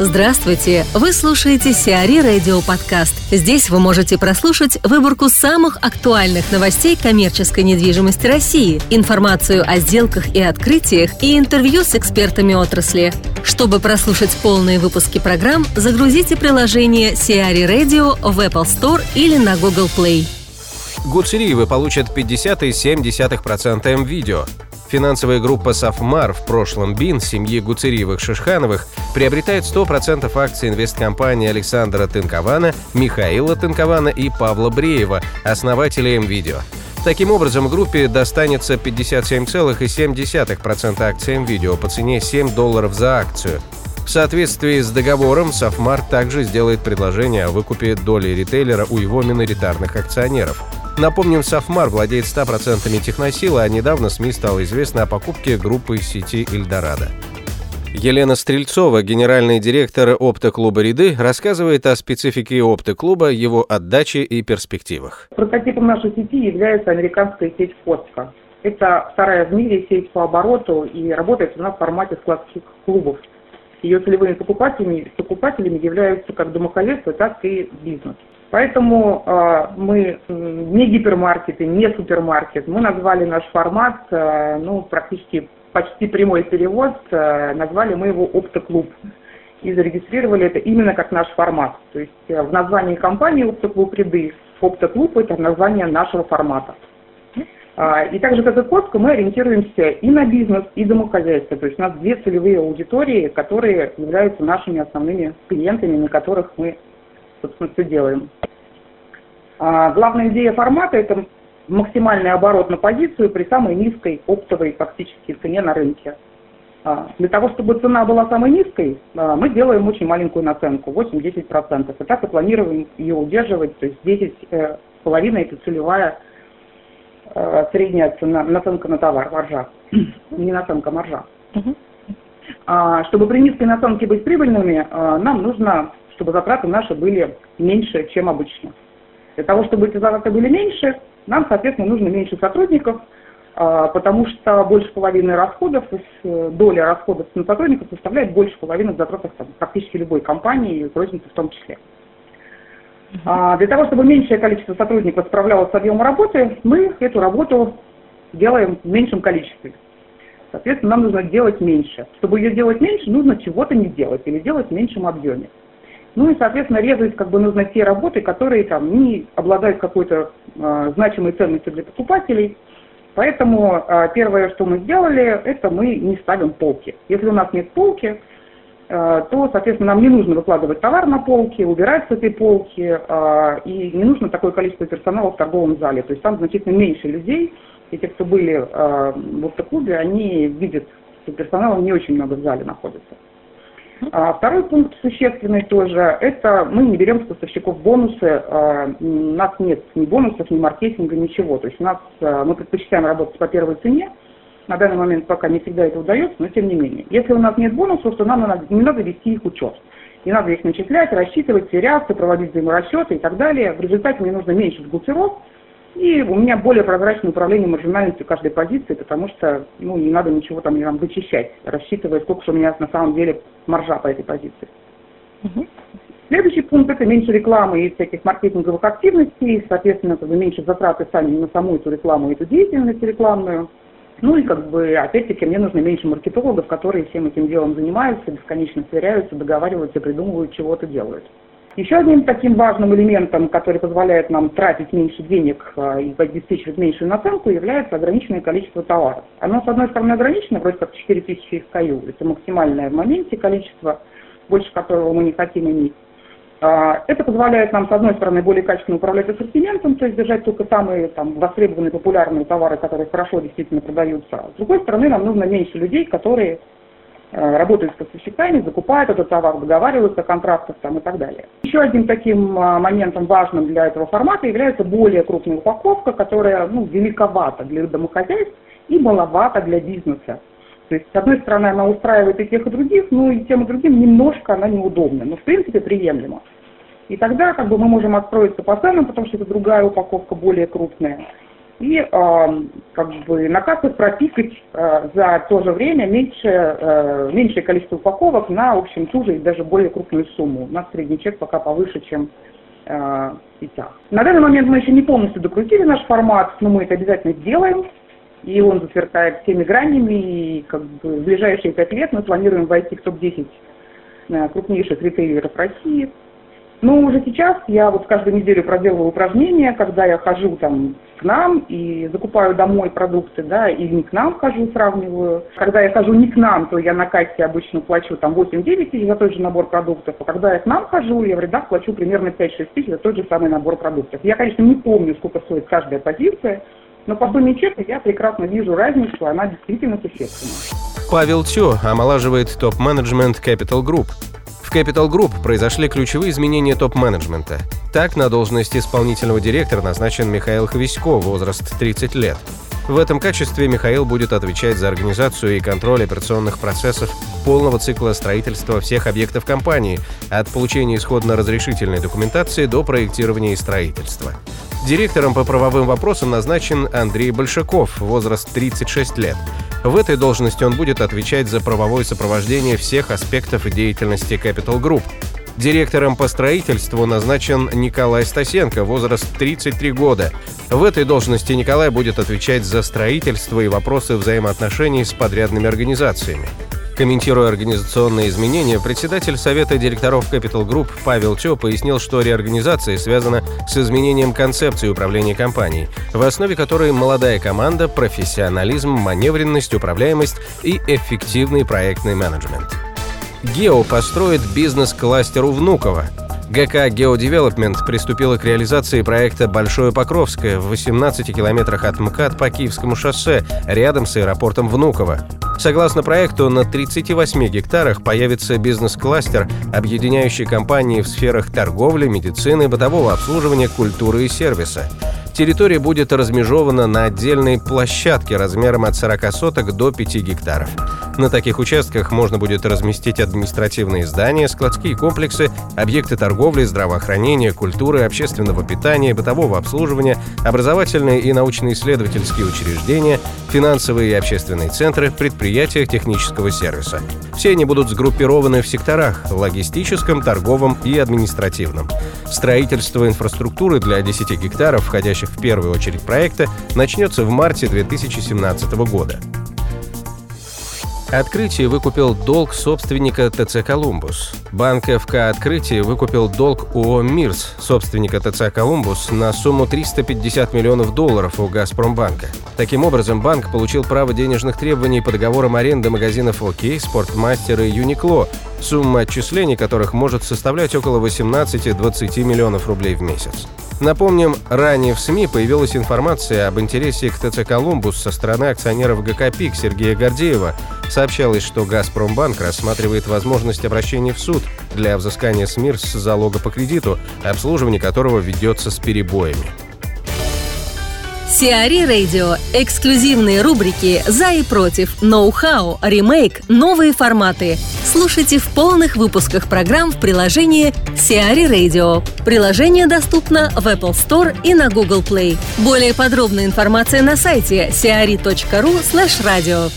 Здравствуйте! Вы слушаете Сиари Радио Подкаст. Здесь вы можете прослушать выборку самых актуальных новостей коммерческой недвижимости России, информацию о сделках и открытиях и интервью с экспертами отрасли. Чтобы прослушать полные выпуски программ, загрузите приложение Сиари Radio в Apple Store или на Google Play. Гуцериевы получат 50,7% МВидео. Финансовая группа «Сафмар» в прошлом БИН семьи Гуцериевых-Шишхановых приобретает 100% акций инвесткомпании Александра Тынкована, Михаила Тынкована и Павла Бреева, основателей МВидео. Таким образом, группе достанется 57,7% акций МВидео по цене 7 долларов за акцию. В соответствии с договором, Софмар также сделает предложение о выкупе доли ритейлера у его миноритарных акционеров – Напомним, Софмар владеет 100% техносилы, а недавно СМИ стало известно о покупке группы сети «Эльдорадо». Елена Стрельцова, генеральный директор оптоклуба «Ряды», рассказывает о специфике оптоклуба, его отдаче и перспективах. Прототипом нашей сети является американская сеть «Костка». Это вторая в мире сеть по обороту и работает она в формате складских клубов. Ее целевыми покупателями, покупателями являются как домохозяйство, так и бизнес. Поэтому э, мы не гипермаркеты, не супермаркет. Мы назвали наш формат, э, ну, практически почти прямой перевод, э, назвали мы его «Оптоклуб». И зарегистрировали это именно как наш формат. То есть э, в названии компании «Оптоклуб ряды» «Оптоклуб» – это название нашего формата. А, и также как и Костка, мы ориентируемся и на бизнес, и домохозяйство. То есть у нас две целевые аудитории, которые являются нашими основными клиентами, на которых мы собственно, все делаем. А, главная идея формата – это максимальный оборот на позицию при самой низкой оптовой фактически цене на рынке. А, для того, чтобы цена была самой низкой, а, мы делаем очень маленькую наценку, 8-10%. И так и планируем ее удерживать, то есть 10,5% – это целевая э, средняя цена, наценка на товар, маржа. Не наценка, маржа. А, чтобы при низкой наценке быть прибыльными, нам нужно чтобы затраты наши были меньше, чем обычно. Для того, чтобы эти затраты были меньше, нам, соответственно, нужно меньше сотрудников, а, потому что больше половины расходов, э, доля расходов на сотрудников составляет больше половины затрат практически любой компании, розницы в том числе. А, для того, чтобы меньшее количество сотрудников справлялось с объемом работы, мы эту работу делаем в меньшем количестве. Соответственно, нам нужно делать меньше. Чтобы ее делать меньше, нужно чего-то не делать или делать в меньшем объеме. Ну и, соответственно, резать как бы нужно те работы, которые там не обладают какой-то э, значимой ценностью для покупателей. Поэтому э, первое, что мы сделали, это мы не ставим полки. Если у нас нет полки, э, то, соответственно, нам не нужно выкладывать товар на полки, убирать с этой полки, э, и не нужно такое количество персонала в торговом зале. То есть там значительно меньше людей, и те, кто были э, в автоклубе, они видят, что персонала не очень много в зале находится. А второй пункт существенный тоже, это мы не берем с поставщиков бонусы, а, у нас нет ни бонусов, ни маркетинга, ничего. То есть у нас, а, мы предпочитаем работать по первой цене, на данный момент пока не всегда это удается, но тем не менее. Если у нас нет бонусов, то нам не надо вести их учет. Не надо их начислять, рассчитывать, сверяться, проводить взаиморасчеты и так далее. В результате мне нужно меньше сбуцеров, и у меня более прозрачное управление маржинальностью каждой позиции, потому что ну, не надо ничего там, там вычищать, рассчитывая, сколько же у меня на самом деле маржа по этой позиции. Угу. Следующий пункт – это меньше рекламы и всяких маркетинговых активностей, соответственно, как бы меньше затраты сами на саму эту рекламу и эту деятельность рекламную. Ну и как бы, опять-таки, мне нужно меньше маркетологов, которые всем этим делом занимаются, бесконечно сверяются, договариваются, придумывают, чего-то делают. Еще одним таким важным элементом, который позволяет нам тратить меньше денег а, и обеспечивать меньшую наценку, является ограниченное количество товаров. Оно, с одной стороны, ограничено, вроде как 4000 SKU. Это максимальное в моменте количество, больше которого мы не хотим иметь. А, это позволяет нам, с одной стороны, более качественно управлять ассортиментом, то есть держать только самые там, востребованные, популярные товары, которые хорошо действительно продаются. С другой стороны, нам нужно меньше людей, которые работают с поставщиками, закупают этот товар, договариваются о контрактах там, и так далее. Еще одним таким э, моментом важным для этого формата является более крупная упаковка, которая ну, великовата для домохозяйств и маловата для бизнеса. То есть, с одной стороны, она устраивает и тех, и других, но и тем, и другим немножко она неудобна, но в принципе приемлема. И тогда как бы, мы можем отстроиться по ценам, потому что это другая упаковка, более крупная. И э, как бы на кассах пропикать э, за то же время меньше, э, меньшее количество упаковок на, в общем, ту же и даже более крупную сумму. У нас средний чек пока повыше, чем э, сетях. На данный момент мы еще не полностью докрутили наш формат, но мы это обязательно сделаем. И он засверкает всеми гранями, и как бы в ближайшие пять лет мы планируем войти в топ-10 э, крупнейших ритейлеров России – но уже сейчас я вот каждую неделю проделываю упражнения, когда я хожу там к нам и закупаю домой продукты, да, или не к нам хожу, сравниваю. Когда я хожу не к нам, то я на кассе обычно плачу там 8-9 тысяч за тот же набор продуктов, а когда я к нам хожу, я в рядах плачу примерно 5-6 тысяч за тот же самый набор продуктов. Я, конечно, не помню, сколько стоит каждая позиция, но по сумме чека я прекрасно вижу разницу, она действительно существенна. Павел Тё омолаживает топ-менеджмент Capital Group – Capital Group произошли ключевые изменения топ-менеджмента. Так, на должность исполнительного директора назначен Михаил Хвисько, возраст 30 лет. В этом качестве Михаил будет отвечать за организацию и контроль операционных процессов полного цикла строительства всех объектов компании, от получения исходно-разрешительной документации до проектирования и строительства. Директором по правовым вопросам назначен Андрей Большаков, возраст 36 лет. В этой должности он будет отвечать за правовое сопровождение всех аспектов деятельности Capital Group. Директором по строительству назначен Николай Стасенко, возраст 33 года. В этой должности Николай будет отвечать за строительство и вопросы взаимоотношений с подрядными организациями. Комментируя организационные изменения, председатель Совета директоров Capital Group Павел Тё пояснил, что реорганизация связана с изменением концепции управления компанией, в основе которой молодая команда, профессионализм, маневренность, управляемость и эффективный проектный менеджмент. Гео построит бизнес-кластер у Внуково. ГК «Геодевелопмент» приступила к реализации проекта «Большое Покровское» в 18 километрах от МКАД по Киевскому шоссе, рядом с аэропортом Внуково. Согласно проекту, на 38 гектарах появится бизнес-кластер, объединяющий компании в сферах торговли, медицины, бытового обслуживания, культуры и сервиса. Территория будет размежована на отдельной площадке размером от 40 соток до 5 гектаров. На таких участках можно будет разместить административные здания, складские комплексы, объекты торговли, здравоохранения, культуры, общественного питания, бытового обслуживания, образовательные и научно-исследовательские учреждения, финансовые и общественные центры, предприятия технического сервиса. Все они будут сгруппированы в секторах – логистическом, торговом и административном. Строительство инфраструктуры для 10 гектаров, входящих в первую очередь проекта, начнется в марте 2017 года. Открытие выкупил долг собственника ТЦ «Колумбус». Банк ФК «Открытие» выкупил долг ООО «Мирс», собственника ТЦ «Колумбус», на сумму 350 миллионов долларов у «Газпромбанка». Таким образом, банк получил право денежных требований по договорам аренды магазинов «Окей», «Спортмастер» и «Юникло», сумма отчислений которых может составлять около 18-20 миллионов рублей в месяц. Напомним, ранее в СМИ появилась информация об интересе к ТЦ «Колумбус» со стороны акционеров ГК «Пик» Сергея Гордеева. Сообщалось, что «Газпромбанк» рассматривает возможность обращения в суд для взыскания с МИР с залога по кредиту, обслуживание которого ведется с перебоями. Сиари Радио. Эксклюзивные рубрики «За и против», «Ноу-хау», «Ремейк», «Новые форматы». Слушайте в полных выпусках программ в приложении Сиари Radio. Приложение доступно в Apple Store и на Google Play. Более подробная информация на сайте siari.ru slash radio.